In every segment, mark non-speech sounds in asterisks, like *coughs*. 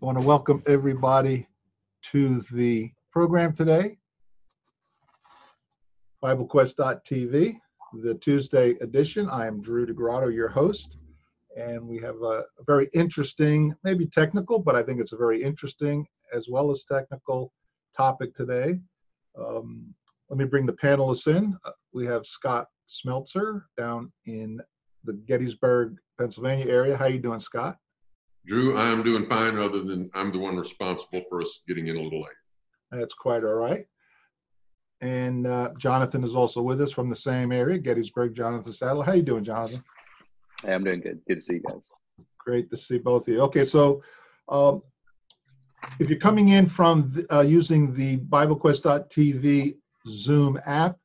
I want to welcome everybody to the program today. BibleQuest.tv, the Tuesday edition. I am Drew DeGrotto, your host, and we have a, very interesting, maybe technical, but I think it's a very interesting as well as technical topic today. Um, let me bring the panelists in. Uh, we have Scott Smeltzer down in the Gettysburg, Pennsylvania area. How are you doing, Scott? Drew, I am doing fine, other than I'm the one responsible for us getting in a little late. That's quite all right. And uh, Jonathan is also with us from the same area, Gettysburg. Jonathan Saddle. How you doing, Jonathan? Hey, I'm doing good. Good to see you guys. Great to see both of you. Okay, so um, if you're coming in from the, uh, using the BibleQuest.tv Zoom app,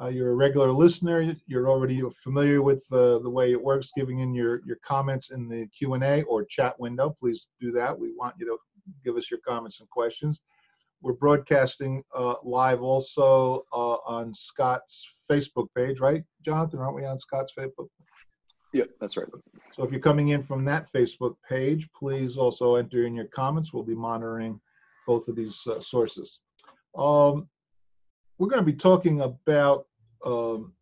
uh, you're a regular listener. You're already familiar with uh, the way it works, giving in your, your comments in the Q&A or chat window. Please do that. We want you to give us your comments and questions. We're broadcasting uh, live also uh, on Scott's Facebook page, right, Jonathan? Aren't we on Scott's Facebook? Yeah, that's right. So if you're coming in from that Facebook page, please also enter in your comments. We'll be monitoring both of these uh, sources. Um, we're going to be talking about um,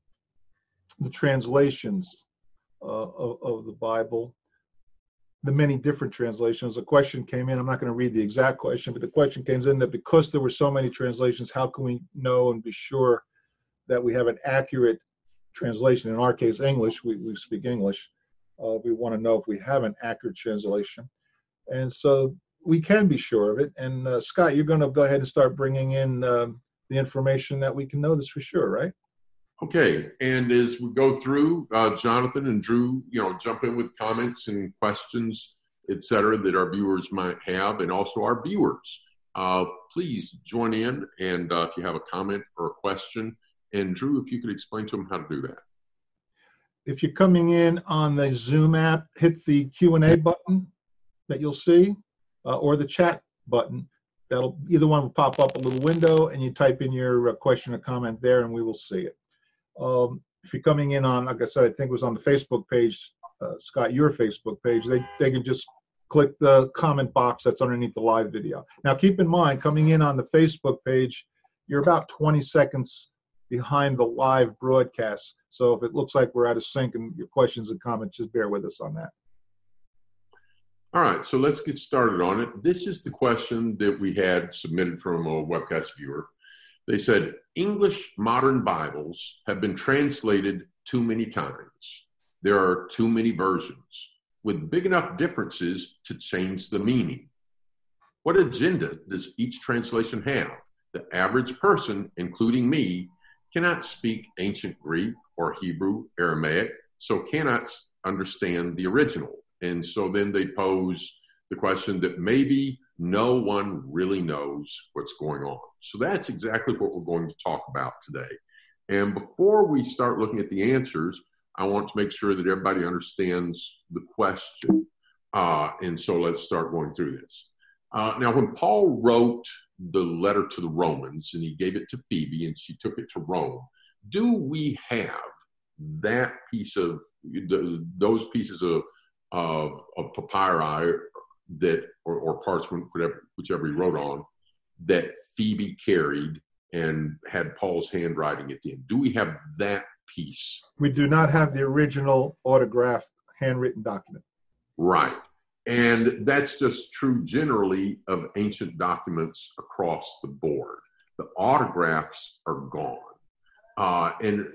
the translations uh, of, of the Bible the many different translations. A question came in. I'm not going to read the exact question, but the question came in that because there were so many translations, how can we know and be sure that we have an accurate translation? In our case, English. We, we speak English. Uh, we want to know if we have an accurate translation, and so we can be sure of it. And uh, Scott, you're going to go ahead and start bringing in um, the information that we can know this for sure, right? Okay, and as we go through, uh, Jonathan and Drew, you know, jump in with comments and questions, et cetera, that our viewers might have, and also our viewers. Uh, please join in, and uh, if you have a comment or a question, and Drew, if you could explain to them how to do that. If you're coming in on the Zoom app, hit the Q&A button that you'll see, uh, or the chat button. That'll either one will pop up a little window, and you type in your uh, question or comment there, and we will see it. Um, if you're coming in on, like I said, I think it was on the Facebook page, uh, Scott, your Facebook page, they, they can just click the comment box that's underneath the live video. Now, keep in mind, coming in on the Facebook page, you're about 20 seconds behind the live broadcast. So if it looks like we're out of sync and your questions and comments, just bear with us on that. All right, so let's get started on it. This is the question that we had submitted from a webcast viewer. They said English modern Bibles have been translated too many times. There are too many versions with big enough differences to change the meaning. What agenda does each translation have? The average person, including me, cannot speak ancient Greek or Hebrew, Aramaic, so cannot understand the original. And so then they pose the question that maybe no one really knows what's going on. So that's exactly what we're going to talk about today. And before we start looking at the answers, I want to make sure that everybody understands the question. Uh, and so let's start going through this. Uh, now, when Paul wrote the letter to the Romans and he gave it to Phoebe and she took it to Rome, do we have that piece of those pieces of, of, of papyri that or, or parts whatever whichever he wrote on that Phoebe carried and had Paul's handwriting at the end. Do we have that piece? We do not have the original autographed handwritten document. Right. And that's just true generally of ancient documents across the board. The autographs are gone. Uh, and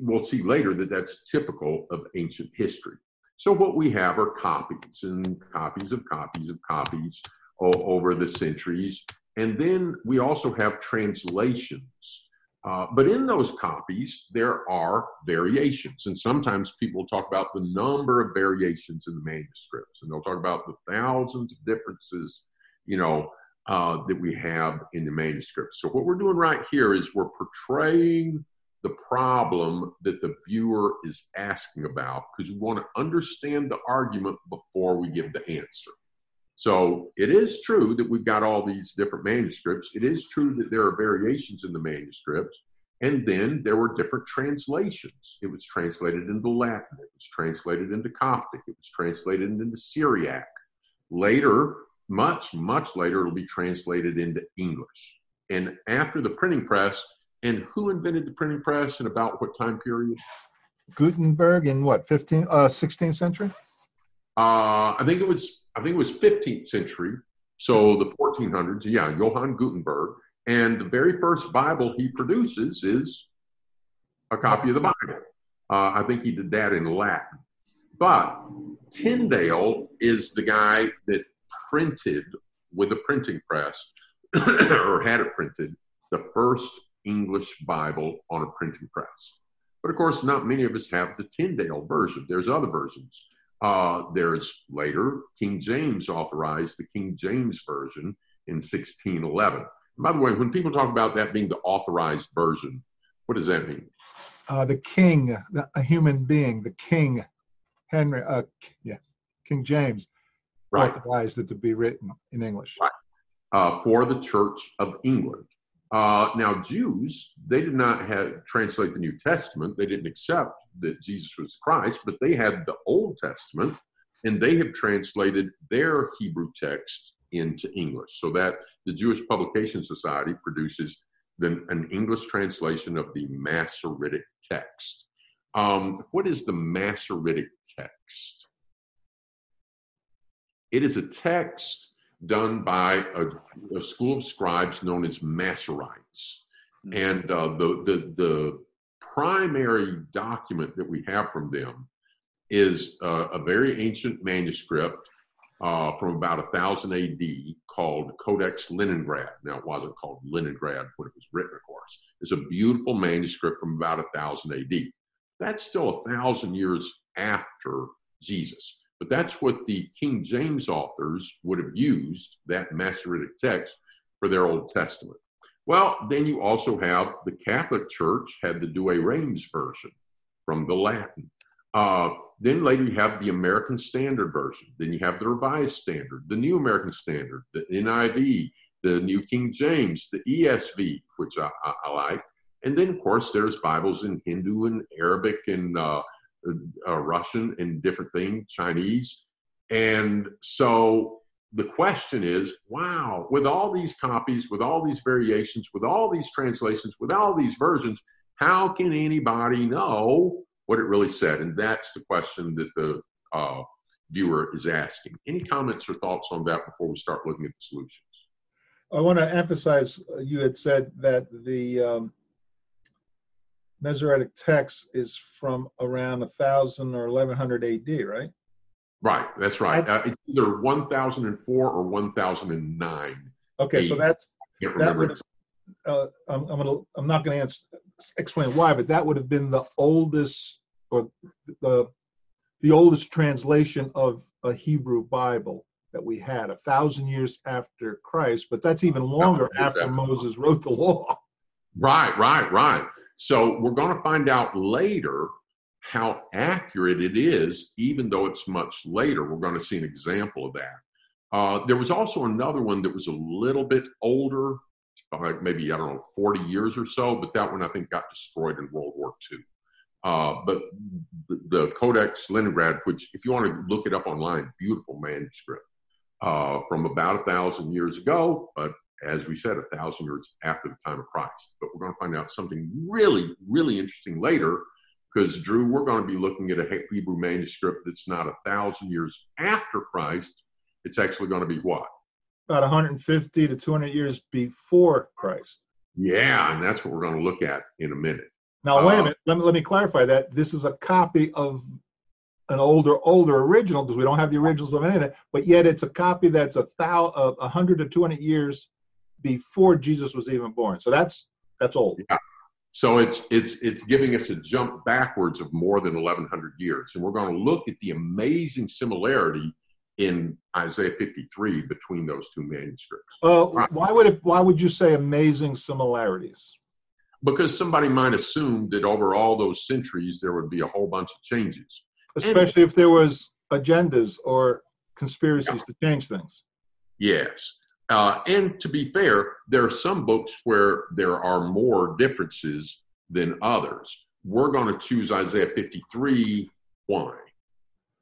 we'll see later that that's typical of ancient history. So what we have are copies and copies of copies of copies over the centuries. And then we also have translations. Uh, but in those copies, there are variations. And sometimes people talk about the number of variations in the manuscripts, and they'll talk about the thousands of differences, you know, uh, that we have in the manuscripts. So what we're doing right here is we're portraying the problem that the viewer is asking about because we want to understand the argument before we give the answer. So it is true that we've got all these different manuscripts. It is true that there are variations in the manuscripts. And then there were different translations. It was translated into Latin, it was translated into Coptic, it was translated into Syriac. Later, much, much later, it'll be translated into English. And after the printing press, and who invented the printing press and about what time period? Gutenberg in what 15 uh 16th century? Uh, I think it was I think it was 15th century. So the 1400s, yeah, Johann Gutenberg, and the very first Bible he produces is a copy of the Bible. Uh, I think he did that in Latin. But Tyndale is the guy that printed with a printing press *coughs* or had it printed the first English Bible on a printing press. But of course, not many of us have the Tyndale version. There's other versions. Uh, there's later, King James authorized the King James version in 1611. By the way, when people talk about that being the authorized version, what does that mean? Uh, the king, a human being, the king, Henry, uh, yeah, King James, right. authorized it to be written in English. Right. Uh, for the Church of England. Uh, now, Jews, they did not have, translate the New Testament. They didn't accept that Jesus was Christ, but they had the Old Testament, and they have translated their Hebrew text into English. So that the Jewish Publication Society produces an English translation of the Masoretic text. Um, what is the Masoretic text? It is a text done by a, a school of scribes known as Masoretes. Hmm. And uh, the, the, the primary document that we have from them is uh, a very ancient manuscript uh, from about 1000 AD called Codex Leningrad. Now, it wasn't called Leningrad when it was written, of course. It's a beautiful manuscript from about 1000 AD. That's still a thousand years after Jesus. But that's what the King James authors would have used, that Masoretic text, for their Old Testament. Well, then you also have the Catholic Church had the Douay Rheims version from the Latin. Uh, then later you have the American Standard Version. Then you have the Revised Standard, the New American Standard, the NIV, the New King James, the ESV, which I, I, I like. And then, of course, there's Bibles in Hindu and Arabic and uh, uh, Russian and different things, Chinese. And so the question is wow, with all these copies, with all these variations, with all these translations, with all these versions, how can anybody know what it really said? And that's the question that the uh, viewer is asking. Any comments or thoughts on that before we start looking at the solutions? I want to emphasize uh, you had said that the um, Masoretic text is from around 1000 or 1100 AD, right? Right, that's right. Uh, it's either 1004 or 1009. Okay, AD. so that's that would. Uh, I'm, I'm gonna. I'm not gonna explain why, but that would have been the oldest or the the oldest translation of a Hebrew Bible that we had, a thousand years after Christ. But that's even longer after Moses wrote the law. Right, right, right. So we're going to find out later how accurate it is, even though it's much later. We're going to see an example of that. Uh, there was also another one that was a little bit older, like maybe, I don't know, 40 years or so, but that one I think got destroyed in World War II. Uh, but the, the, Codex Leningrad, which, if you want to look it up online, beautiful manuscript uh, from about a thousand years ago, but as we said, a thousand years after the time of Christ. But we're going to find out something really, really interesting later because, Drew, we're going to be looking at a Hebrew manuscript that's not a thousand years after Christ. It's actually going to be what? About 150 to 200 years before Christ. Yeah, and that's what we're going to look at in a minute. Now, wait a uh, minute. Let me, let me clarify that. This is a copy of an older, older original because we don't have the originals of it, in it, but yet it's a copy that's a thousand, a hundred to 200 years before Jesus was even born. So that's that's old. Yeah. So it's it's it's giving us a jump backwards of more than 1100 years, and we're going to look at the amazing similarity in Isaiah 53 between those two manuscripts. Uh, right. Why would it? Why would you say amazing similarities? Because somebody might assume that over all those centuries there would be a whole bunch of changes, especially and, if there was agendas or conspiracies yeah. to change things. Yes, uh, and to be fair, there are some books where there are more differences than others. We're going to choose Isaiah 53. Why?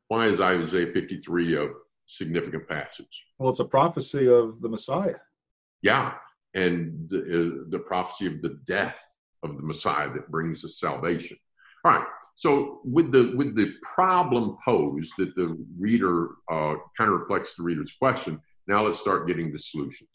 Why is Isaiah 53 a significant passage. Well, it's a prophecy of the Messiah. Yeah, and the, uh, the prophecy of the death of the Messiah that brings us salvation. All right. So with the with the problem posed that the reader uh, kind of reflects the reader's question, now let's start getting the solutions,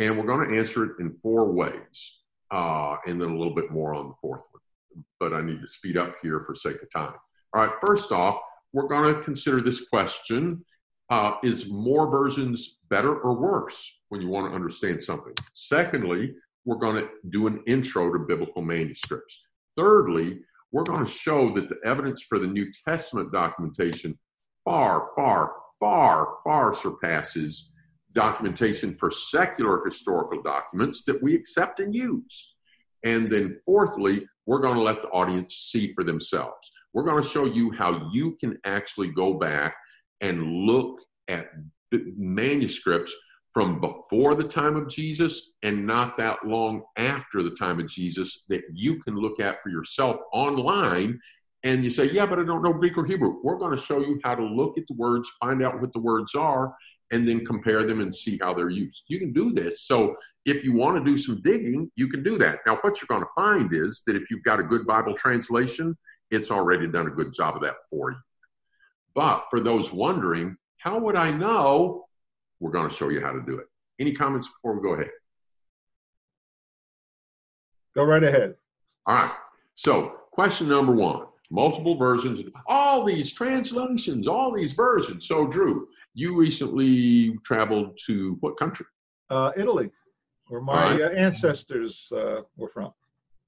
and we're going to answer it in four ways, uh, and then a little bit more on the fourth one. But I need to speed up here for sake of time. All right. First off, we're going to consider this question: uh, Is more versions better or worse when you want to understand something? Secondly, we're going to do an intro to biblical manuscripts. Thirdly, we're going to show that the evidence for the New Testament documentation far, far, far, far surpasses documentation for secular historical documents that we accept and use. And then, fourthly, we're going to let the audience see for themselves. We're going to show you how you can actually go back and look at manuscripts from before the time of Jesus and not that long after the time of Jesus that you can look at for yourself online. And you say, Yeah, but I don't know Greek or Hebrew. We're going to show you how to look at the words, find out what the words are, and then compare them and see how they're used. You can do this. So if you want to do some digging, you can do that. Now, what you're going to find is that if you've got a good Bible translation, it's already done a good job of that for you. But for those wondering, how would I know? We're going to show you how to do it. Any comments before we go ahead? Go right ahead. All right. So, question number one multiple versions, all these translations, all these versions. So, Drew, you recently traveled to what country? Uh, Italy, where my right. uh, ancestors uh, were from.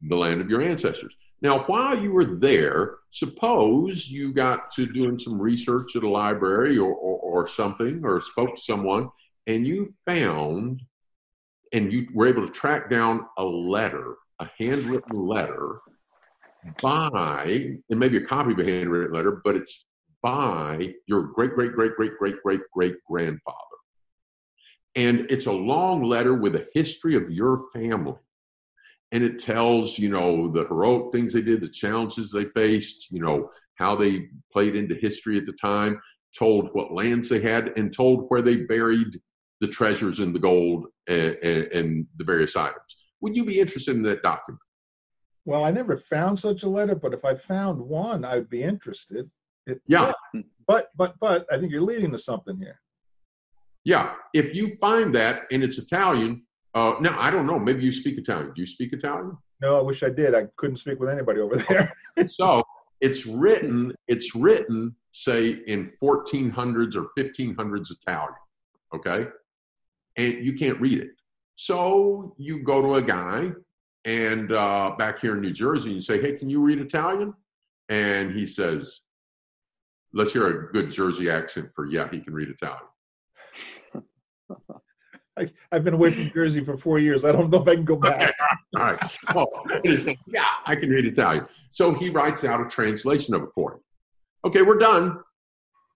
The land of your ancestors. Now, while you were there, suppose you got to doing some research at a library or, or, or, something, or spoke to someone, and you found and you were able to track down a letter, a handwritten letter by, and maybe a copy of a handwritten letter, but it's by your great, great, great, great, great, great, great grandfather. And it's a long letter with a history of your family. And it tells you know the heroic things they did the challenges they faced you know how they played into history at the time told what lands they had and told where they buried the treasures and the gold and, and, and the various items. Would you be interested in that document? Well i never found such a letter but if i found one i'd be interested it, yeah. yeah but but but i think you're leading to something here yeah if you find that and it's italian uh, no, I don't know. Maybe you speak Italian. Do you speak Italian? No, I wish I did. I couldn't speak with anybody over there. *laughs* so it's written. It's written, say, in 1400s or 1500s Italian. Okay, and you can't read it. So you go to a guy, and uh, back here in New Jersey, and you say, "Hey, can you read Italian?" And he says, "Let's hear a good Jersey accent for yeah, he can read Italian." *laughs* I, have been away from Jersey for four years. I don't know if I can go back. Okay. All right. Well, yeah, I can read Italian. So he writes out a translation of it for him. Okay, we're done.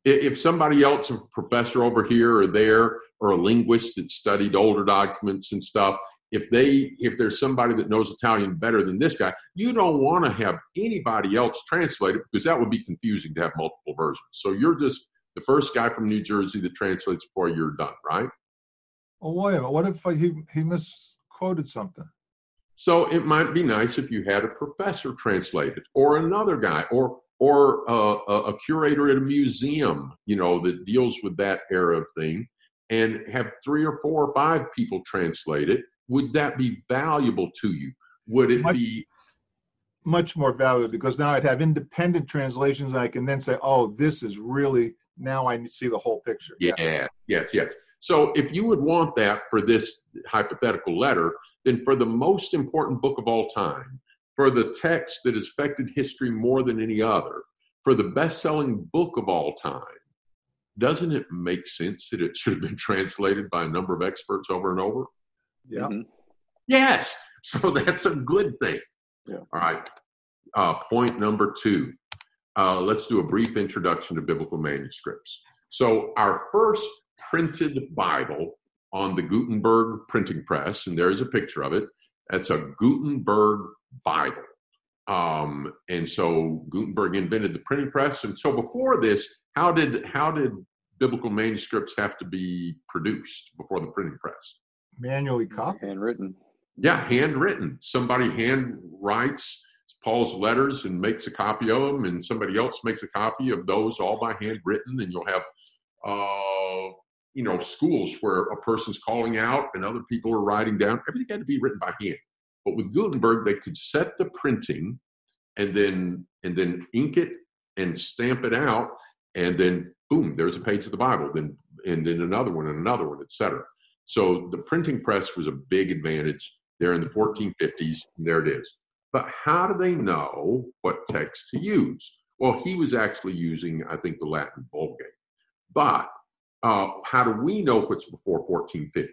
If somebody else, a professor over here or there, or a linguist that studied older documents and stuff, if they if there's somebody that knows Italian better than this guy, you don't want to have anybody else translate it because that would be confusing to have multiple versions. So you're just the first guy from New Jersey that translates before you're done, right? Well, wait a minute. What if uh, he he misquoted something? So it might be nice if you had a professor translate it, or another guy, or or uh, a, a curator at a museum, you know, that deals with that era of thing, and have three or four or five people translate it. Would that be valuable to you? Would it much, be much more valuable because now I'd have independent translations. and I can then say, "Oh, this is really now I see the whole picture." Yeah. yeah. Yes. Yes. So if you would want that for this hypothetical letter, then for the most important book of all time, for the text that has affected history more than any other, for the best selling book of all time, doesn't it make sense that it should have been *laughs* translated by a number of experts over and over? Yeah. Mm-hmm. Yes. *laughs* So that's a good thing. Yeah. All right. Uh, point number two. Uh, let's do a brief introduction to biblical manuscripts. So, our first printed Bible on the Gutenberg printing press, and there's a picture of it. That's a Gutenberg Bible. Um, and so Gutenberg invented the printing press. And so before this, how did how did biblical manuscripts have to be produced before the printing press? Manually copied. Handwritten. Yeah, handwritten. Somebody hand writes Paul's letters and makes a copy of them, and somebody else makes a copy of those all by handwritten, and you'll have, uh, you know, schools where a person's calling out and other people are writing down. Everything had to be written by hand. But with Gutenberg, they could set the printing, and then and then ink it and stamp it out, and then boom, there's a page of the Bible. Then and then another one and another one, etc. So the printing press was a big advantage there in the 1450s. And there it is. But how do they know what text to use? Well, he was actually using, I think, the Latin Vulgate. But uh, how do we know what's before 1450?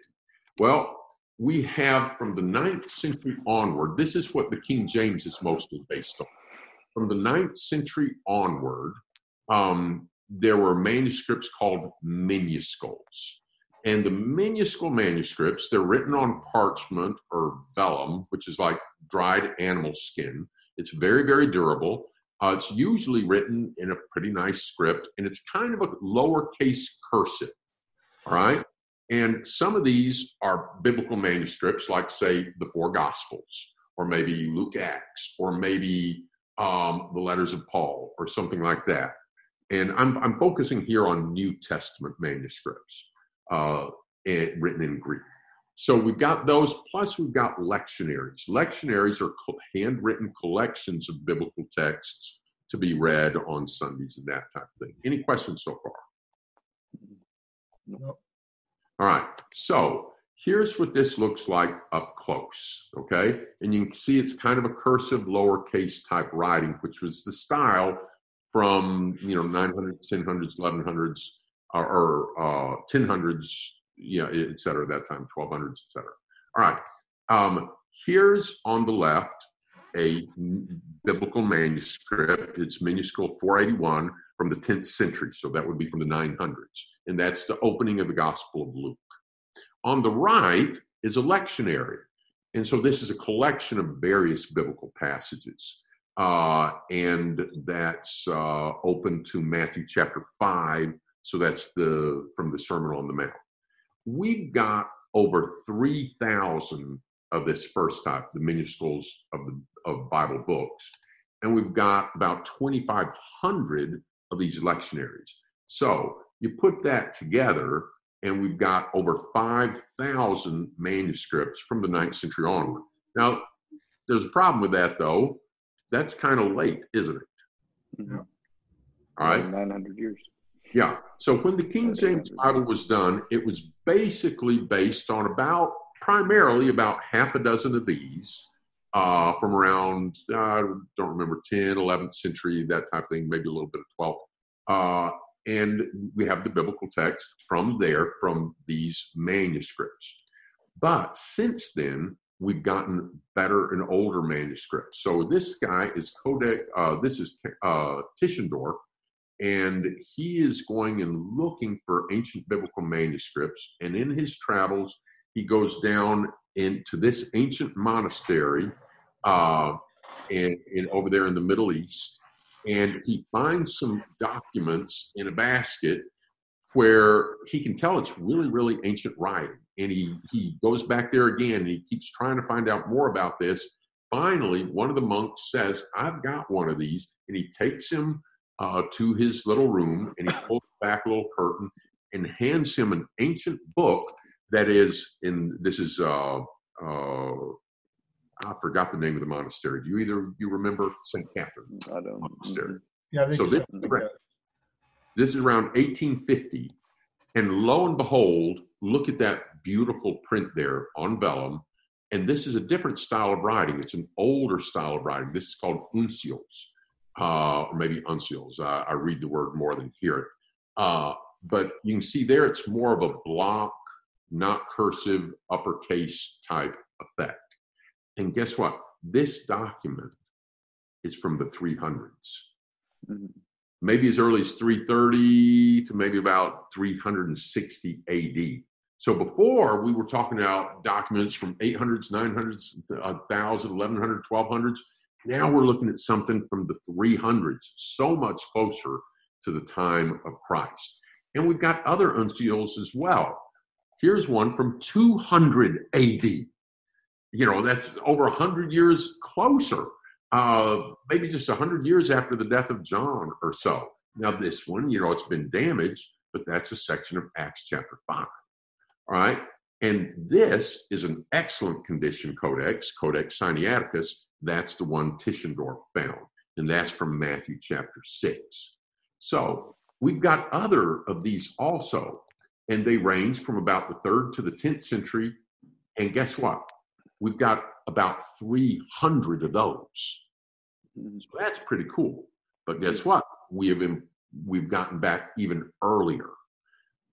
Well, we have from the ninth century onward, this is what the King James is mostly based on. From the ninth century onward, um, there were manuscripts called minuscules. And the minuscule manuscripts, they're written on parchment or vellum, which is like dried animal skin. It's very, very durable. Uh, it's usually written in a pretty nice script, and it's kind of a lowercase cursive. All right. And some of these are biblical manuscripts, like, say, the four Gospels, or maybe Luke Acts, or maybe um, the letters of Paul, or something like that. And I'm, I'm focusing here on New Testament manuscripts uh, and, written in Greek. So we've got those, plus we've got lectionaries. Lectionaries are handwritten collections of biblical texts to be read on Sundays and that type of thing. Any questions so far? No. All right. So here's what this looks like up close. Okay. And you can see it's kind of a cursive lowercase type writing, which was the style from, you know, 900s, 1000s, 1100s, or, uh, 1000s, you know, et cetera, that time, 1200s, et cetera. All right. Um, here's on the left a biblical manuscript. It's minuscule 481 from the 10th century. So that would be from the 900s. And that's the opening of the Gospel of Luke. On the right is a lectionary. And so this is a collection of various biblical passages. Uh, and that's uh, open to Matthew chapter 5. So that's the from the Sermon on the Mount. We've got over 3,000 of this first type, the minuscules of the of Bible books, and we've got about 2,500 of these lectionaries. So you put that together, and we've got over 5,000 manuscripts from the ninth century onward. Now, there's a problem with that, though. That's kind of late, isn't it? Mm-hmm. All right. 900 years. Yeah. So when the King James Bible was done, it was basically based on about primarily about half a dozen of these uh, from around, uh, I don't remember, 10, 11th century, that type of thing, maybe a little bit of 12th. Uh, and we have the biblical text from there, from these manuscripts. But since then, we've gotten better and older manuscripts. So this guy is Codex, uh, this is uh, Tischendorf, and he is going and looking for ancient biblical manuscripts. And in his travels, he goes down into this ancient monastery uh, in, over there in the Middle East, and he finds some documents in a basket where he can tell it's really, really ancient writing. And he, he goes back there again and he keeps trying to find out more about this. Finally, one of the monks says, I've got one of these. And he takes him uh, to his little room and he pulls back a little curtain and hands him an ancient book that is in this is uh, uh, I forgot the name of the monastery. Do you either you remember St. Catherine? I don't. Monastery. Yeah, I think So this, something like that. this is around 1850, and lo and behold, look at that beautiful print there on vellum. And this is a different style of writing. It's an older style of writing. This is called uncials, uh, or maybe uncials. I, I read the word more than hear it. Uh, but you can see there, it's more of a block, not cursive, uppercase type effect. And guess what? This document is from the 300s. Mhm. Maybe as early as 330 to maybe about 360 AD. So before we were talking about documents from 800s, 900s, 1000, 1100, 1200s. Now we're looking at something from the 300s, so much closer to the time of Christ. And we've got other uncials as well. Here's one from 200 AD. You know, that's over 100 years closer, uh, maybe just 100 years after the death of John or so. Now, this one, you know, it's been damaged, but that's a section of Acts chapter 5. All right. And this is an excellent condition codex, Codex Sinaiticus. That's the one Tischendorf found, and that's from Matthew chapter 6. So we've got other of these also, and they range from about the third to the 10th century. And guess what? We've got about 300 of those. So that's pretty cool. But guess what? We have been, we've gotten back even earlier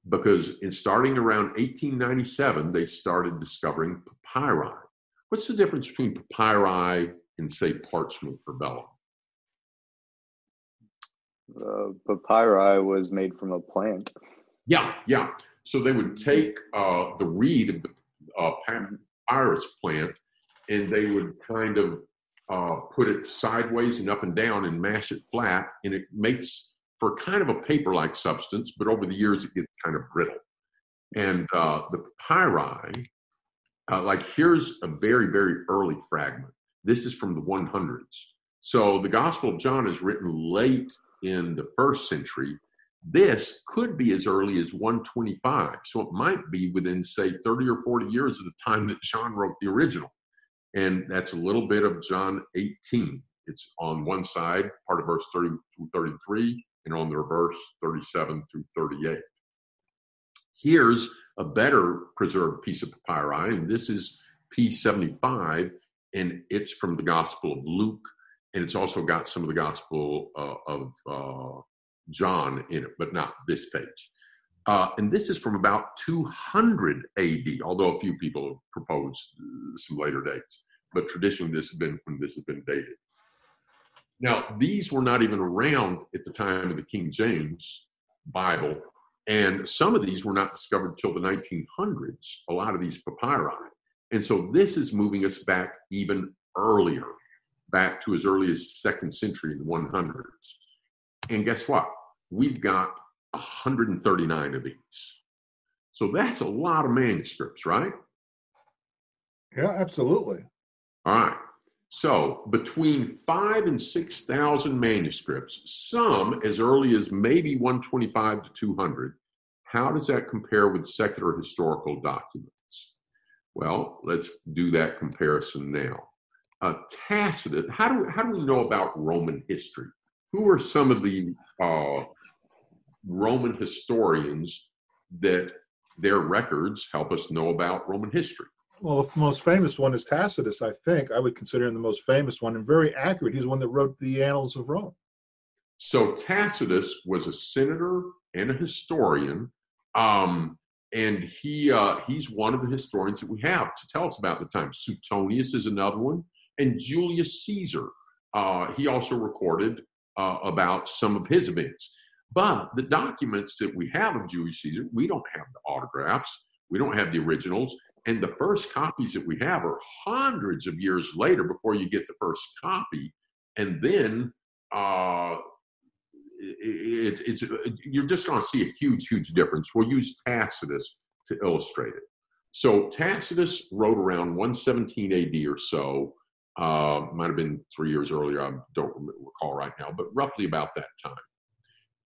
because in starting around 1897, they started discovering papyri. What's the difference between papyri and, say, parchment or vellum? Uh, papyri was made from a plant. Yeah, yeah. So they would take uh, the reed of the uh, papyrus plant and they would kind of uh, put it sideways and up and down and mash it flat, and it makes for kind of a paper-like substance, but over the years it gets kind of brittle. And uh, the papyri, uh, like here's a very, very early fragment. This is from the 100s. So the Gospel of John is written late in the first century. This could be as early as 125. So it might be within, say, 30 or 40 years of the time that John wrote the original. And that's a little bit of John 18. It's on one side, part of verse 30 through 33, and on the reverse, 37 through 38. Here's a better preserved piece of papyri, and this is P75, and it's from the Gospel of Luke, and it's also got some of the Gospel uh, of uh, John in it, but not this page. Uh, and this is from about 200 AD, although a few people have proposed uh, some later dates. But traditionally, this has been when this has been dated. Now, these were not even around at the time of the King James Bible, and some of these were not discovered until the 1900s, a lot of these papyri. And so this is moving us back even earlier, back to as early as second century in the 100s. And guess what? We've got 139 of these. So that's a lot of manuscripts, right? Yeah, absolutely. All right. So between five and 6,000 manuscripts, some as early as maybe 125 to 200. How does that compare with secular historical documents? Well, let's do that comparison now. Uh, Tacitus, how do, how do we know about Roman history? Who are some of the uh, Roman historians that their records help us know about Roman history? Well, the most famous one is Tacitus, I think. I would consider him the most famous one and very accurate. He's the one that wrote the Annals of Rome. So Tacitus was a senator and a historian, um, and he uh, he's one of the historians that we have to tell us about the time. Suetonius is another one, and Julius Caesar. Uh, he also recorded uh, about some of his events. But the documents that we have of Julius Caesar, we don't have the autographs, we don't have the originals, and the first copies that we have are hundreds of years later before you get the first copy. And then uh, it, it's you're just going to see a huge, huge difference. We'll use Tacitus to illustrate it. So Tacitus wrote around 117 AD or so. Uh, might have been three years earlier. I don't recall right now, but roughly about that time.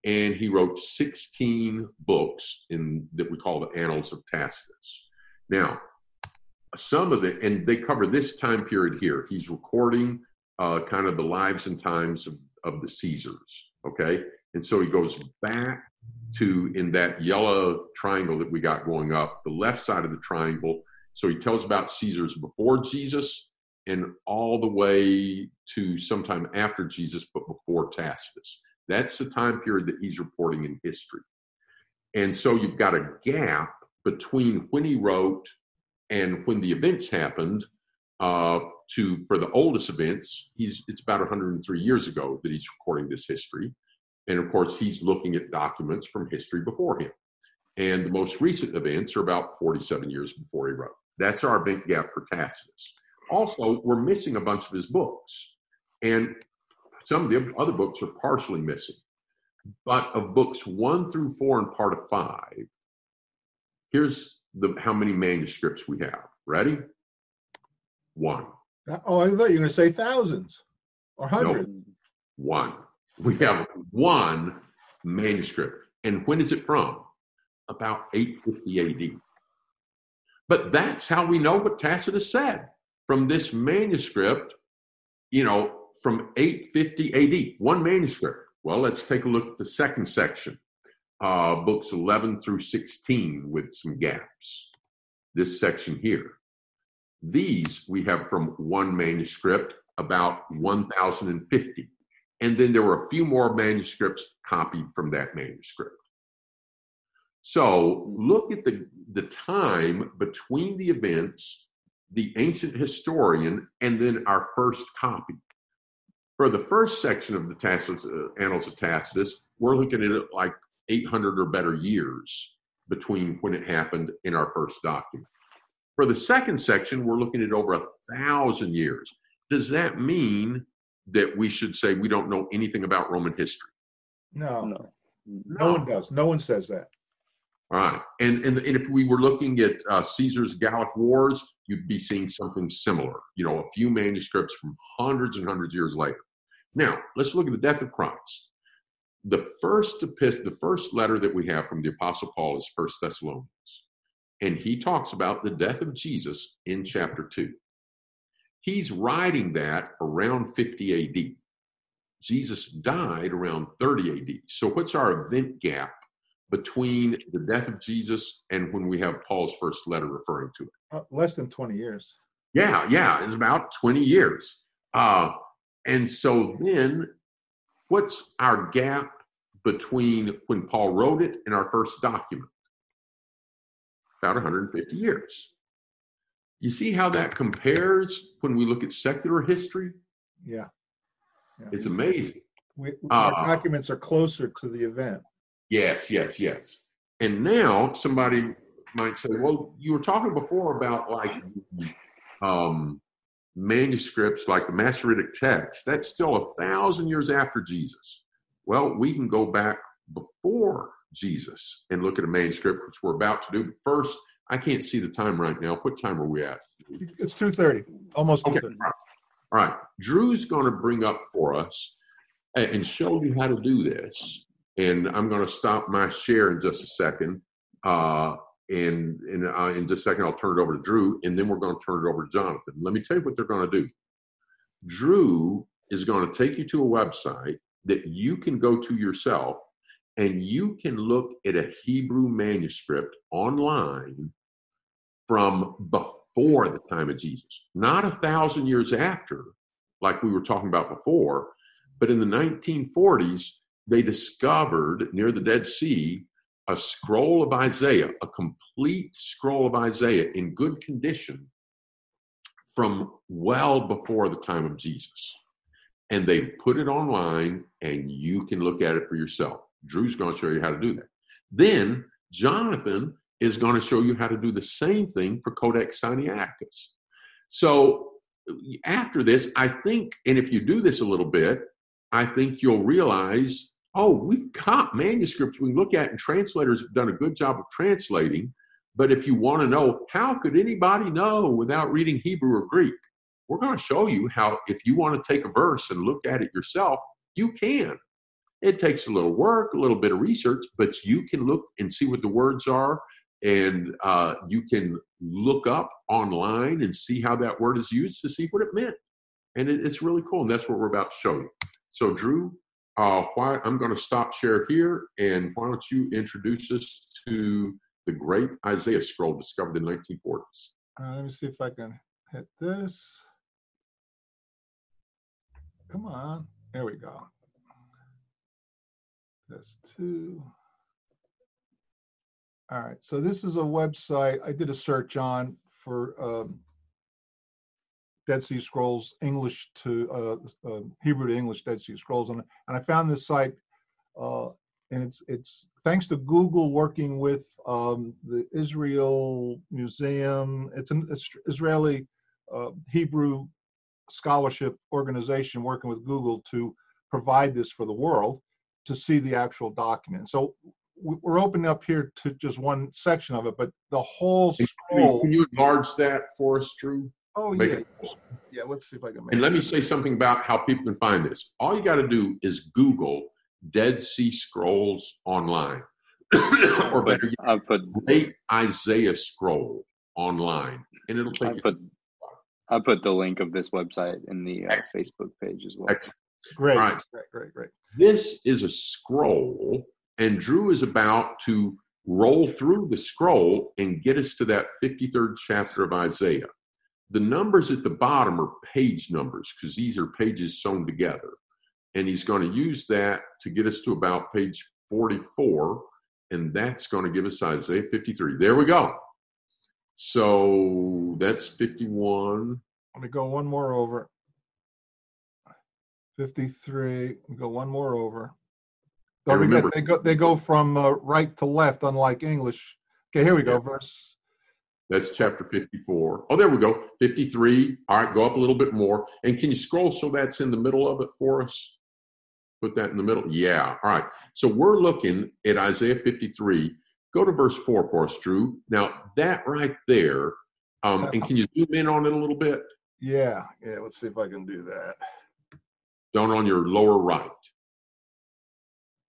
And he wrote 16 books in that we call the Annals of Tacitus. Now, some of the, and they cover this time period here. He's recording uh, kind of the lives and times of, of the Caesars, okay? And so he goes back to in that yellow triangle that we got going up, the left side of the triangle. So he tells about Caesars before Jesus and all the way to sometime after Jesus, but before Tacitus. That's the time period that he's reporting in history. And so you've got a gap between when he wrote and when the events happened, uh, to for the oldest events, he's it's about 103 years ago that he's recording this history, and of course he's looking at documents from history before him. And the most recent events are about 47 years before he wrote. That's our event gap for Tacitus. Also, we're missing a bunch of his books, and some of the other books are partially missing. But of books one through four and part of five, here's the how many manuscripts we have. Ready? One. Uh, oh, I thought you were going to say thousands or hundreds. No, one. We have one manuscript. And when is it from? About 850 AD. But that's how we know what Tacitus said from this manuscript, you know, from 850 AD, one manuscript. Well, let's take a look at the second section, uh, books 11 through 16 with some gaps. This section here. These we have from one manuscript, about 1050. And then there were a few more manuscripts copied from that manuscript. So look at the, the time between the events, the ancient historian, and then our first copy. For the first section of the Tacitus, uh, Annals of Tacitus, we're looking at it like 800 or better years between when it happened in our first document. For the second section, we're looking at over a thousand years. Does that mean that we should say we don't know anything about Roman history? No, no, no one does. No one says that. All right, and and, and if we were looking at uh, Caesar's Gallic Wars, you'd be seeing something similar. You know, a few manuscripts from hundreds and hundreds of years later. Now, let's look at the death of Christ. The first epistle, the first letter that we have from the Apostle Paul is First Thessalonians. And he talks about the death of Jesus in chapter 2. He's writing that around 50 AD. Jesus died around 30 AD. So, what's our event gap between the death of Jesus and when we have Paul's first letter referring to it? Uh, less than 20 years. Yeah, yeah, it's about 20 years. Uh, and so then, what's our gap between when Paul wrote it and our first document? About 150 years. You see how that compares when we look at secular history? Yeah. yeah. It's amazing. We, our uh, documents are closer to the event. Yes, yes, yes. And now somebody might say, well, you were talking before about like um, manuscripts like the Masoretic text. That's still a thousand years after Jesus. Well, we can go back before Jesus and look at a manuscript, which we're about to do. But first, I can't see the time right now. What time are we at? It's 2.30, almost okay. 2.30. All right. Drew's going to bring up for us and show you how to do this. And I'm going to stop my share in just a second. Uh, and and uh, in just a second, I'll turn it over to Drew, and then we're going to turn it over to Jonathan. Let me tell you what they're going to do. Drew is going to take you to a website that you can go to yourself and you can look at a Hebrew manuscript online from before the time of Jesus, not a thousand years after, like we were talking about before, but in the 1940s, they discovered near the Dead Sea a scroll of Isaiah, a complete scroll of Isaiah in good condition from well before the time of Jesus. And they put it online, and you can look at it for yourself. Drew's going to show you how to do that. Then Jonathan is going to show you how to do the same thing for Codex Sinaiticus. So after this, I think, and if you do this a little bit, I think you'll realize, oh, we've got manuscripts we can look at, and translators have done a good job of translating. But if you want to know, how could anybody know without reading Hebrew or Greek? We're going to show you how, if you want to take a verse and look at it yourself, you can. It takes a little work, a little bit of research, but you can look and see what the words are and uh, you can look up online and see how that word is used to see what it meant. And it, it's really cool, and that's what we're about to show you. So, Drew, uh, why I'm going to stop share here, and why don't you introduce us to the great Isaiah scroll discovered in 1940s? Uh, let me see if I can hit this. Come on, there we go. That's two. All right, so this is a website I did a search on for um, Dead Sea Scrolls English to uh, uh, Hebrew to English Dead Sea Scrolls, and, and I found this site, uh, and it's it's thanks to Google working with um, the Israel Museum. It's an Israeli uh, Hebrew scholarship organization working with Google to provide this for the world to see the actual document. So we- we're opening up here to just one section of it, but the whole scroll. Can you enlarge that for us, Drew? Oh, Make yeah, it- yeah, let's see if I can make And let me say something about how people can find this. All you got to do is Google Dead Sea Scrolls online, *coughs* or better yet, I put Great Isaiah Scroll online, and it'll I take you. put I put the link of this website in the uh, Facebook page as well. Excellent. Great, All right. great, great, great. This is a scroll, and Drew is about to roll through the scroll and get us to that 53rd chapter of Isaiah. The numbers at the bottom are page numbers because these are pages sewn together. And he's going to use that to get us to about page 44, and that's going to give us Isaiah 53. There we go. So that's 51. Let me go one more over. 53, we go one more over. Don't forget, remember- they go, they go from uh, right to left, unlike English. Okay, here we go, verse. That's chapter 54. Oh, there we go. 53. All right, go up a little bit more. And can you scroll so that's in the middle of it for us? Put that in the middle. Yeah. All right. So we're looking at Isaiah 53. Go to verse 4 for us, Drew. Now, that right there, um, and can you zoom in on it a little bit? Yeah, yeah, let's see if I can do that. Down on your lower right.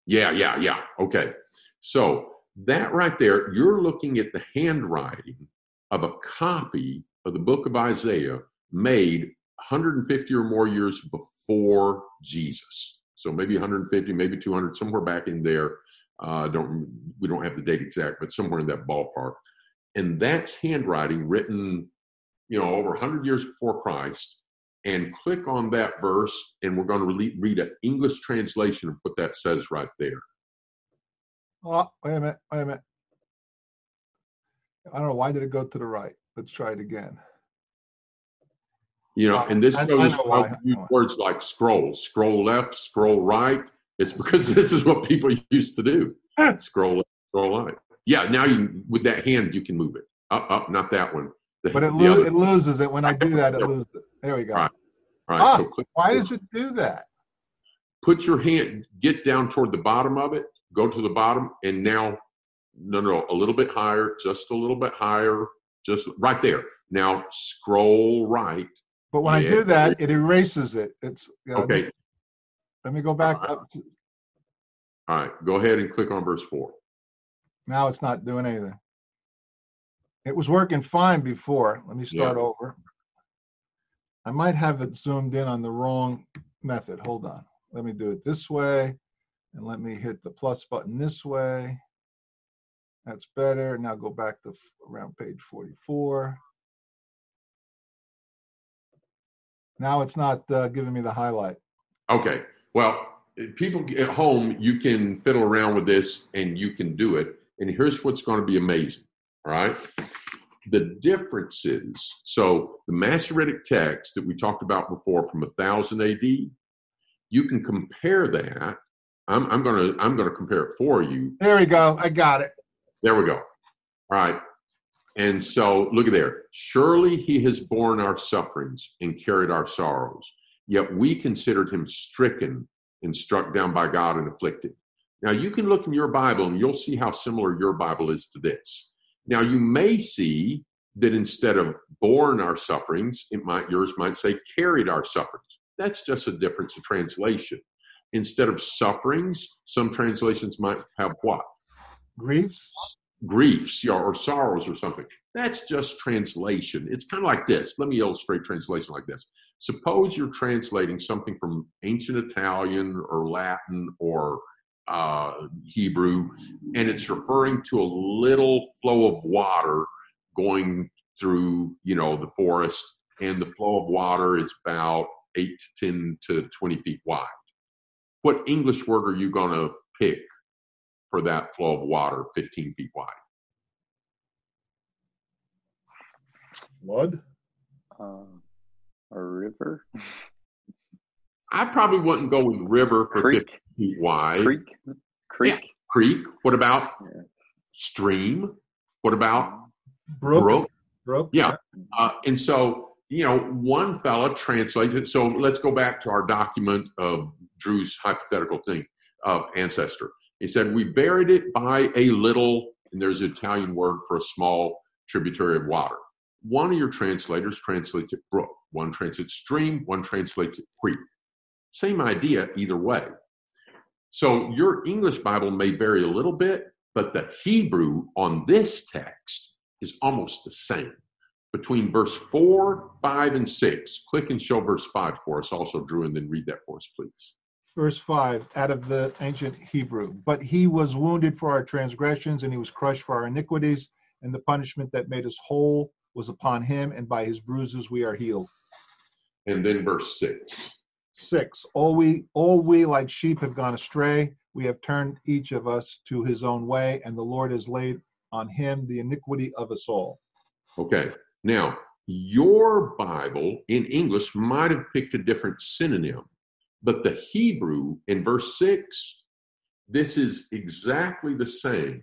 Yeah, yeah, yeah. Okay. So that right there, you're looking at the handwriting of a copy of the book of Isaiah made 150 or more years before Jesus. So maybe 150, maybe 200, somewhere back in there. Uh, don't we don't have the date exact, but somewhere in that ballpark. And that's handwriting written, you know, over 100 years before Christ. And click on that verse, and we're going to re- read an English translation of what that says right there. Oh, wait a minute, wait a minute. I don't know, why did it go to the right? Let's try it again. You know, Uh, and this I- goes I use words like scroll, scroll left, scroll right. It's because *laughs* this is what people used to do. *laughs* scroll left, scroll right. Yeah, now you with that hand you can move it up, up, not that one. The, But it, lo- it loses it. When I do that, it *laughs* loses it. There we go. Right. All right, Ah, so click, Why does it do that? put your hand, get down toward the bottom of it, go to the bottom, and now, no, no, a little bit higher, just a little bit higher, just right there. Now scroll right. But when I do that, it erases it. It's, know, Okay, let me go back up. to- all right, go ahead and click on verse four. Now it's not doing anything. It was working fine before. Let me start over. I might have it zoomed in on the wrong method. Hold on. Let me do it this way. And let me hit the plus button this way. That's better. Now go back to around page 44. Now it's not uh, giving me the highlight. Okay. Well, people at home, you can fiddle around with this and you can do it. And here's what's going to be amazing. All right. The differences. so the Masoretic text that we talked about before from 1000 AD, you can compare that. I'm, I'm going to I'm going to compare it for you. There we go. I got it. There we go. All right. And so look at there. Surely he has borne our sufferings and carried our sorrows. Yet we considered him stricken and struck down by God and afflicted. Now you can look in your Bible and you'll see how similar your Bible is to this. Now you may see that instead of borne our sufferings, it might yours might say carried our sufferings. That's just a difference of translation. Instead of sufferings, some translations might have what? Griefs. griefs know, or sorrows or something. That's just translation. It's kind of like this. Let me illustrate translation like this. Suppose you're translating something from ancient Italian or Latin or uh, Hebrew, and it's referring to a little flow of water going through, you know, the forest, and the flow of water is about eight to ten to twenty feet wide. What English word are you going to pick for that flow of water 15 feet wide. Flood. Uh, a river, *laughs* I probably wouldn't go with river for 50 creek, feet wide. creek, creek. Creek. What about Yeah. stream? What about Brook. brook? Brook. Yeah. Uh, and so, you know, one fella translates it. So let's go back to our document of Drew's hypothetical thing. uh, ancestor. He said, We buried it by a little, and there's an Italian word for a small tributary of water. One of your translators translates it brook, one translates stream, one translates it creek. Same idea either way. So your English Bible may vary a little bit, but the Hebrew on this text is almost the same. Between verse 4, 5, and 6. Click and show verse 5 for us also, Drew, and then read that for us, please. Verse 5 out of the ancient Hebrew. But he was wounded for our transgressions, and he was crushed for our iniquities, and the punishment that made us whole was upon him, and by his bruises we are healed. And then verse 6. 6 all we all we like sheep have gone astray we have turned each of us to his own way and the lord has laid on him the iniquity of us all Okay. Now, your Bible in English might have picked a different synonym, but the Hebrew in verse 6, this is exactly the same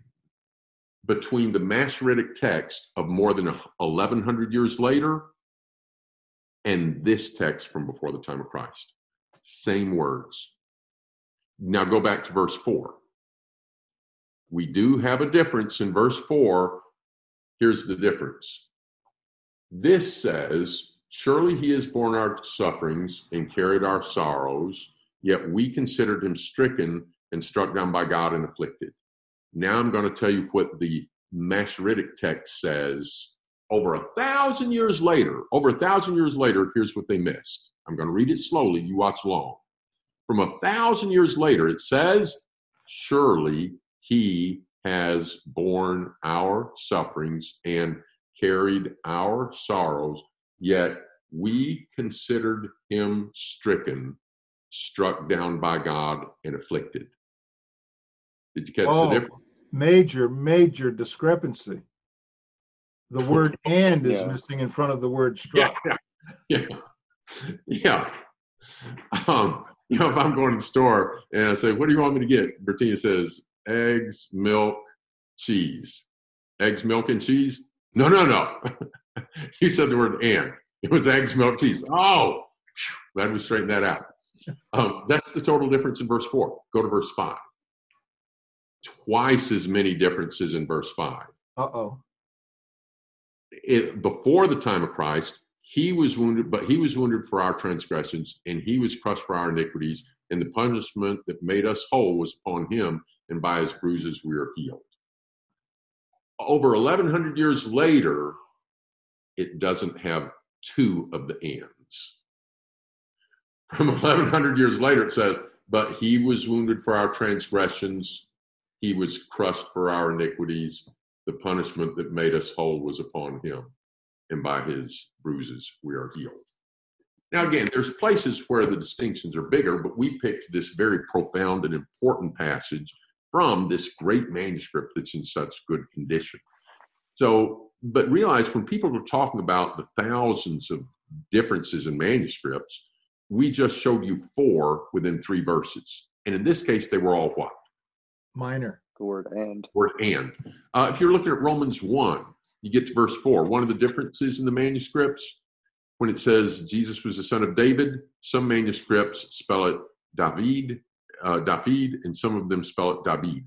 between the Masoretic text of more than 1100 years later and this text from before the time of Christ. Same words. Now go back to verse 4. We do have a difference in verse 4. Here's the difference. This says, Surely he has borne our sufferings and carried our sorrows, yet we considered him stricken and struck down by God and afflicted. Now I'm going to tell you what the Masoretic text says over a thousand years later. Over a thousand years later, here's what they missed. I'm going to read it slowly. You watch along. From a thousand years later, it says, Surely he has borne our sufferings and carried our sorrows, yet we considered him stricken, struck down by God, and afflicted. Did you catch Oh. the difference? major major discrepancy the *laughs* word and is missing in front of the word struck Yeah. Yeah. Um, you know, if I'm going to the store and I say, What do you want me to get? Bertina says, Eggs, milk, cheese. Eggs, milk, and cheese? No, no, no. *laughs* *laughs* you said the word and. It was eggs, milk, cheese. Oh, glad we straightened that out. Um, that's the total difference in verse 4. Go to verse 5. Twice as many differences in verse 5 uh-oh before the time of Christ, he was wounded, but he was wounded for our transgressions, and he was crushed for our iniquities, and the punishment that made us whole was upon him, and by his bruises we are healed. Over 1100 years later, it doesn't have two of the ands. From *laughs* 1100 years later, it says, But he was wounded for our transgressions, he was crushed for our iniquities, the punishment that made us whole was upon him, and by his bruises we are healed. Now, again, there's places where the distinctions are bigger, but we picked this very profound and important passage from this great manuscript that's in such good condition. So, but realize when people are talking about the thousands of differences in manuscripts, we just showed you four within three verses. And in this case, they were all what? minor The word and. word and. Uh, if you're looking at Romans 1, you get to verse 4. One of the differences in the manuscripts, when it says Jesus was the son of David, some manuscripts spell it David, uh, David, and some of them spell it David.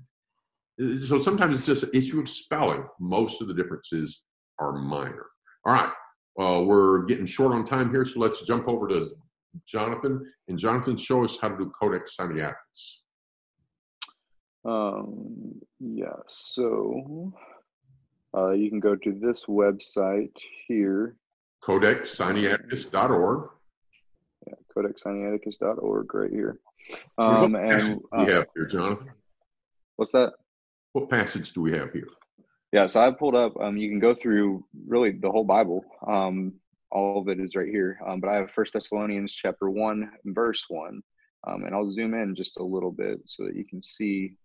So sometimes it's just an issue of spelling. Most of the differences are minor. All right. Uh, we're getting short on time here, so let's jump over to Jonathan. And Jonathan, show us how to do Codex Sinaiticus. Um, yeah, so uh, you can go to this website here, CodexSinaiticus.org. yeah, codexsinaiticus.org right here. Um, and uh, have here, Jonathan? what's that? What passage do we have here? Yeah, so I pulled up. Um, you can go through really the whole Bible. Um, all of it is right here. Um, but I have First Thessalonians chapter one, verse one, um, and I'll zoom in just a little bit so that you can see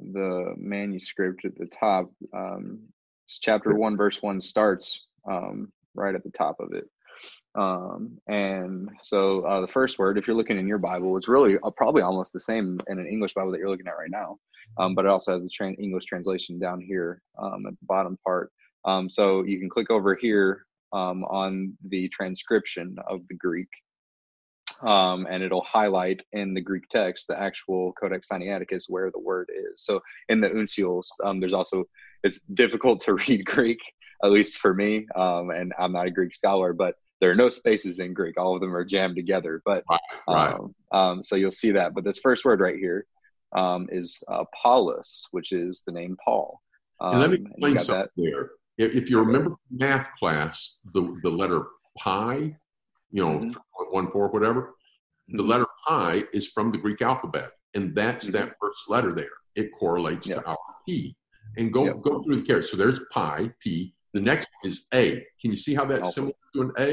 the manuscript at the top. Um, it's chapter one, verse one starts um, right at the top of it. Um, and so uh, the first word, if you're looking in your Bible, it's really uh, probably almost the same in an English Bible that you're looking at right now um, but it also has the tran English translation down here um, at the bottom part. Um, so you can click over here um, on the transcription of the Greek, um, and it'll highlight in the Greek text the actual Codex Sinaiticus where the word is. So in the uncials, there's also it's difficult to *laughs* read Greek, at least for me, and I'm not a Greek scholar, but there are no spaces in Greek. All of them are jammed together. But right. Um, um, so you'll see that. But this first word right here um, is uh, Paulus, which is the name Paul. and let me Um, explain something that. there. If, if you remember math class, the, the letter pi, you know, Mhm. 3.14, whatever, the Mhm. letter pi is from the Greek alphabet. And that's Mhm. that first letter there. It correlates Yeah. to our P. And go, Yep. go through the characters. So there's pi, P. The next one is A. Can you see how that's similar to an A?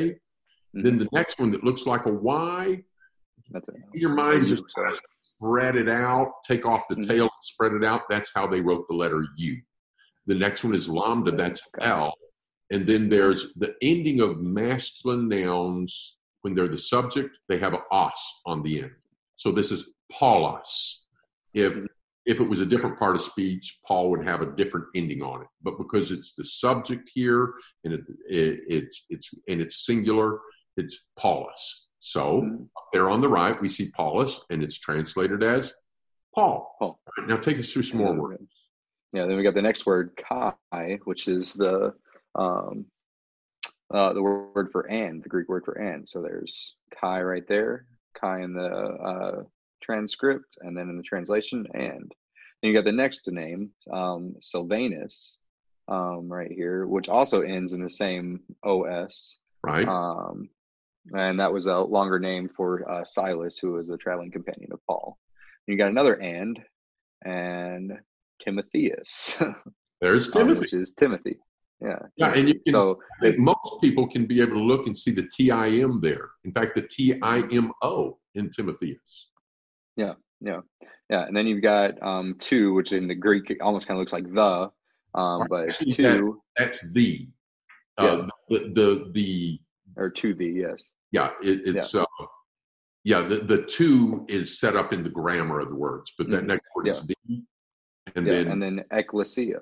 Mhm. Then the next one that looks like a Y, That's it. your mind just spread it out, take off the Mhm. tail, spread it out. That's how they wrote the letter U. The next one is lambda, that's L. And then there's the ending of masculine nouns. When they're the subject, they have a os on the end. So this is Paulus. If Mhm. If it was a different part of speech, Paul would have a different ending on it. But because it's the subject here and it, it, it's it's and it's singular, it's Paulus. So Mhm. up there on the right, we see Paulus, and it's translated as Paul. Paul. Right, now take us through some more words. Yeah, then we got the next word, kai, which is the um, uh, the word for and, the Greek word for and. So there's kai right there, kai in the uh, transcript, and then in the translation, and. Then you got the next name, um, Silvanus, um, right here, which also ends in the same os. Right? Um, and that was a longer name for uh, Silas, who was a traveling companion of Paul. You got another and, and Timotheus, *laughs* There's um, Timothy. which is Timothy. Yeah. Yeah, and you can- so most people can be able to look and see the TIM there. In fact, the TIMO in Timotheus. Yeah, yeah, yeah. and then you've got um, two, which in the Greek it almost kind of looks like the, um, but it's Actually, that- two That's the. Uh, the, the the or to the yes. yeah it, it's uh yeah the, the two is set up in the grammar of the words but that Mhm. next word is the and yeah, then and then ecclesia,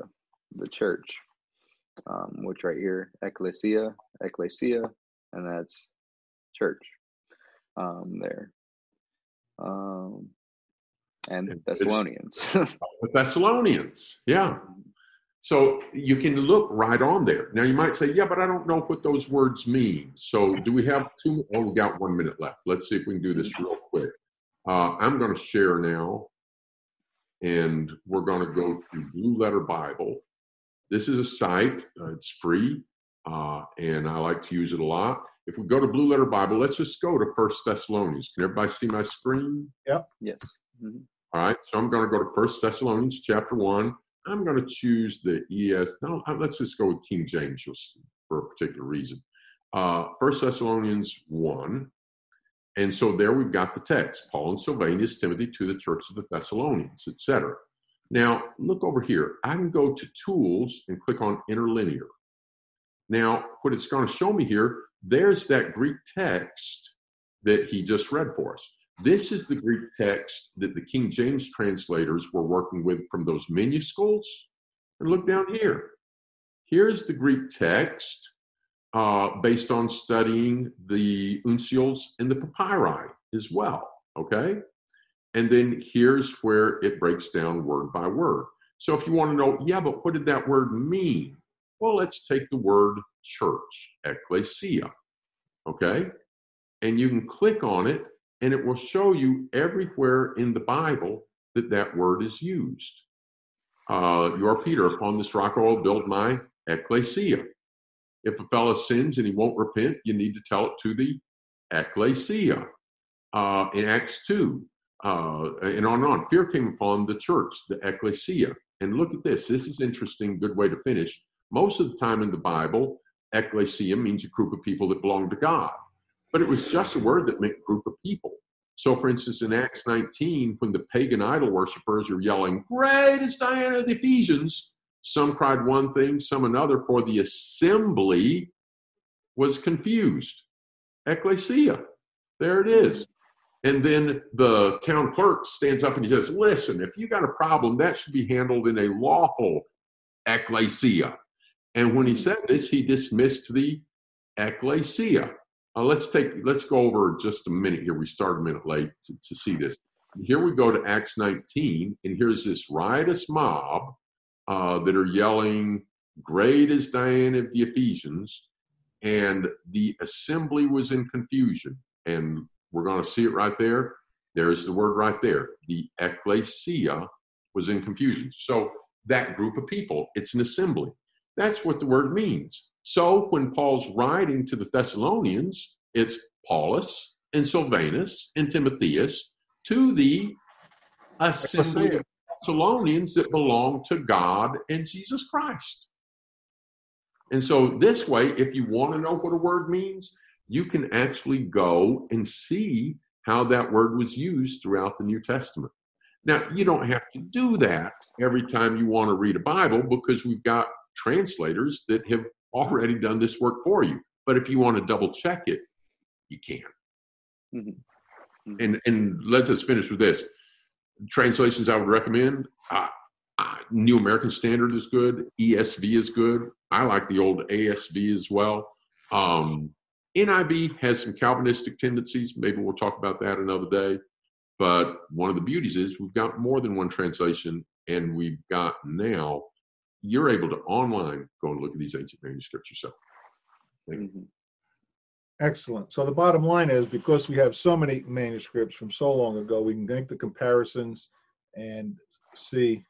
the church, um, which right here, ecclesia, ecclesia, and that's church, um, there, um, and And Thessalonians. *laughs* the Thessalonians. Yeah. So you can look right on there. Now you might say, yeah, but I don't know what those words mean. So do we have two? Oh, we got one minute left. Let's see if we can do this real quick. Uh, I'm going to share now, and we're going to go to Blue Letter Bible. This is a site. Uh, it's free, uh, and I like to use it a lot. If we go to Blue Letter Bible, let's just go to First Thessalonians. Can everybody see my screen? Yep. Yes. Mhm. All right, so I'm going to go to First Thessalonians chapter one. I'm going to choose the ES. No, uh, let's just go with King James just for a particular reason. Uh, First Thessalonians one, and so there we've got the text: Paul and Silvanus, Timothy to the church of the Thessalonians, etc. Now look over here. I can go to Tools and click on Interlinear. Now, what it's going to show me here, there's that Greek text that he just read for us. This is the Greek text that the King James translators were working with from those minuscules. And look down here. Here's the Greek text uh, based on studying the uncials and the papyri as well. Okay? And then here's where it breaks down word by word. So if you want to know, yeah, but what did that word mean? Well, let's take the word church, ecclesia. Okay? And you can click on it and it will show you everywhere in the Bible that that word is used. Uh, you are Peter, upon this rock I will build my ecclesia. If a fellow sins and he won't repent, you need to tell it to the ecclesia. Uh, in Acts 2, uh, and on and on. Fear came upon the church, the ecclesia. And look at this. This is interesting, good way to finish. Most of the time in the Bible, ecclesia means a group of people that belong to God but it was just a word that meant group of people. So, for instance, in Acts 19, when the pagan idol worshippers are yelling, Great is Diana of the Ephesians, some cried one thing, some another, for the assembly was confused. Ecclesia. There it is. And then the town clerk stands up and he says, Listen, if you got a problem, that should be handled in a lawful ecclesia. And when he said this, he dismissed the ecclesia. Uh, let's take let's go over just a minute here. We start a minute late to, to see this. Here we go to Acts 19, and here's this riotous mob uh, that are yelling, "Great is Diana of the Ephesians," and the assembly was in confusion. And we're going to see it right there. There's the word right there. The ecclesia was in confusion. So that group of people, it's an assembly. That's what the word means. So when Paul's writing to the Thessalonians, it's Paulus and Silvanus and Timotheus to the assembly of Thessalonians that belong to God and Jesus Christ. And so, this way, if you want to know what a word means, you can actually go and see how that word was used throughout the New Testament. Now, you don't have to do that every time you want to read a Bible because we've got translators that have already done this work for you. But if you want to double check it, you can. Mm-hmm. Mm-hmm. And and let us finish with this. Translations I would recommend. Uh, uh, New American Standard is good. ESV is good. I like the old ASV as well. Um, NIV has some Calvinistic tendencies. Maybe we'll talk about that another day. But one of the beauties is we've got more than one translation, and we've got now you're able to online go and look at these ancient manuscripts yourself. Mm-hmm. Excellent. So the bottom line is because we have so many manuscripts from so long ago, we can make the comparisons and see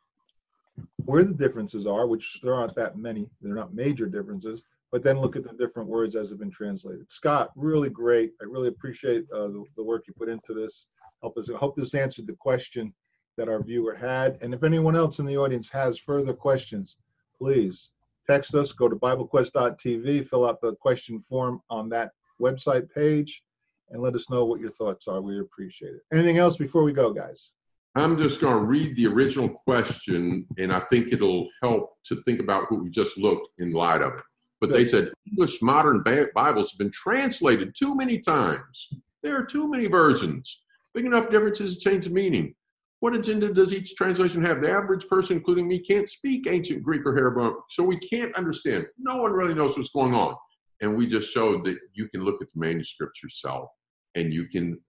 where the differences are, which there aren't that many. They're not major differences, but then look at the different words as have been translated. Scott, really great. I really appreciate uh, the, the work you put into this. Help us. I hope this answered the question that our viewer had. And if anyone else in the audience has further questions, please text us, go to BibleQuest.tv, fill out the question form on that website page, and let us know what your thoughts are. We appreciate it. Anything else before we go, guys? I'm just going to read the original question, and I think it'll help to think about what we just looked in light of it. But Good. they said English modern Bibles have been translated too many times. There are too many versions. Big enough differences to change the meaning. What agenda does each translation have? The average person, including me, can't speak ancient Greek or Hebrew, so we can't understand. No one really knows what's going on. And we just showed that you can look at the manuscripts yourself and you can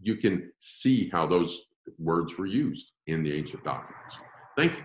you can see how those words were used in the ancient documents. Thank you.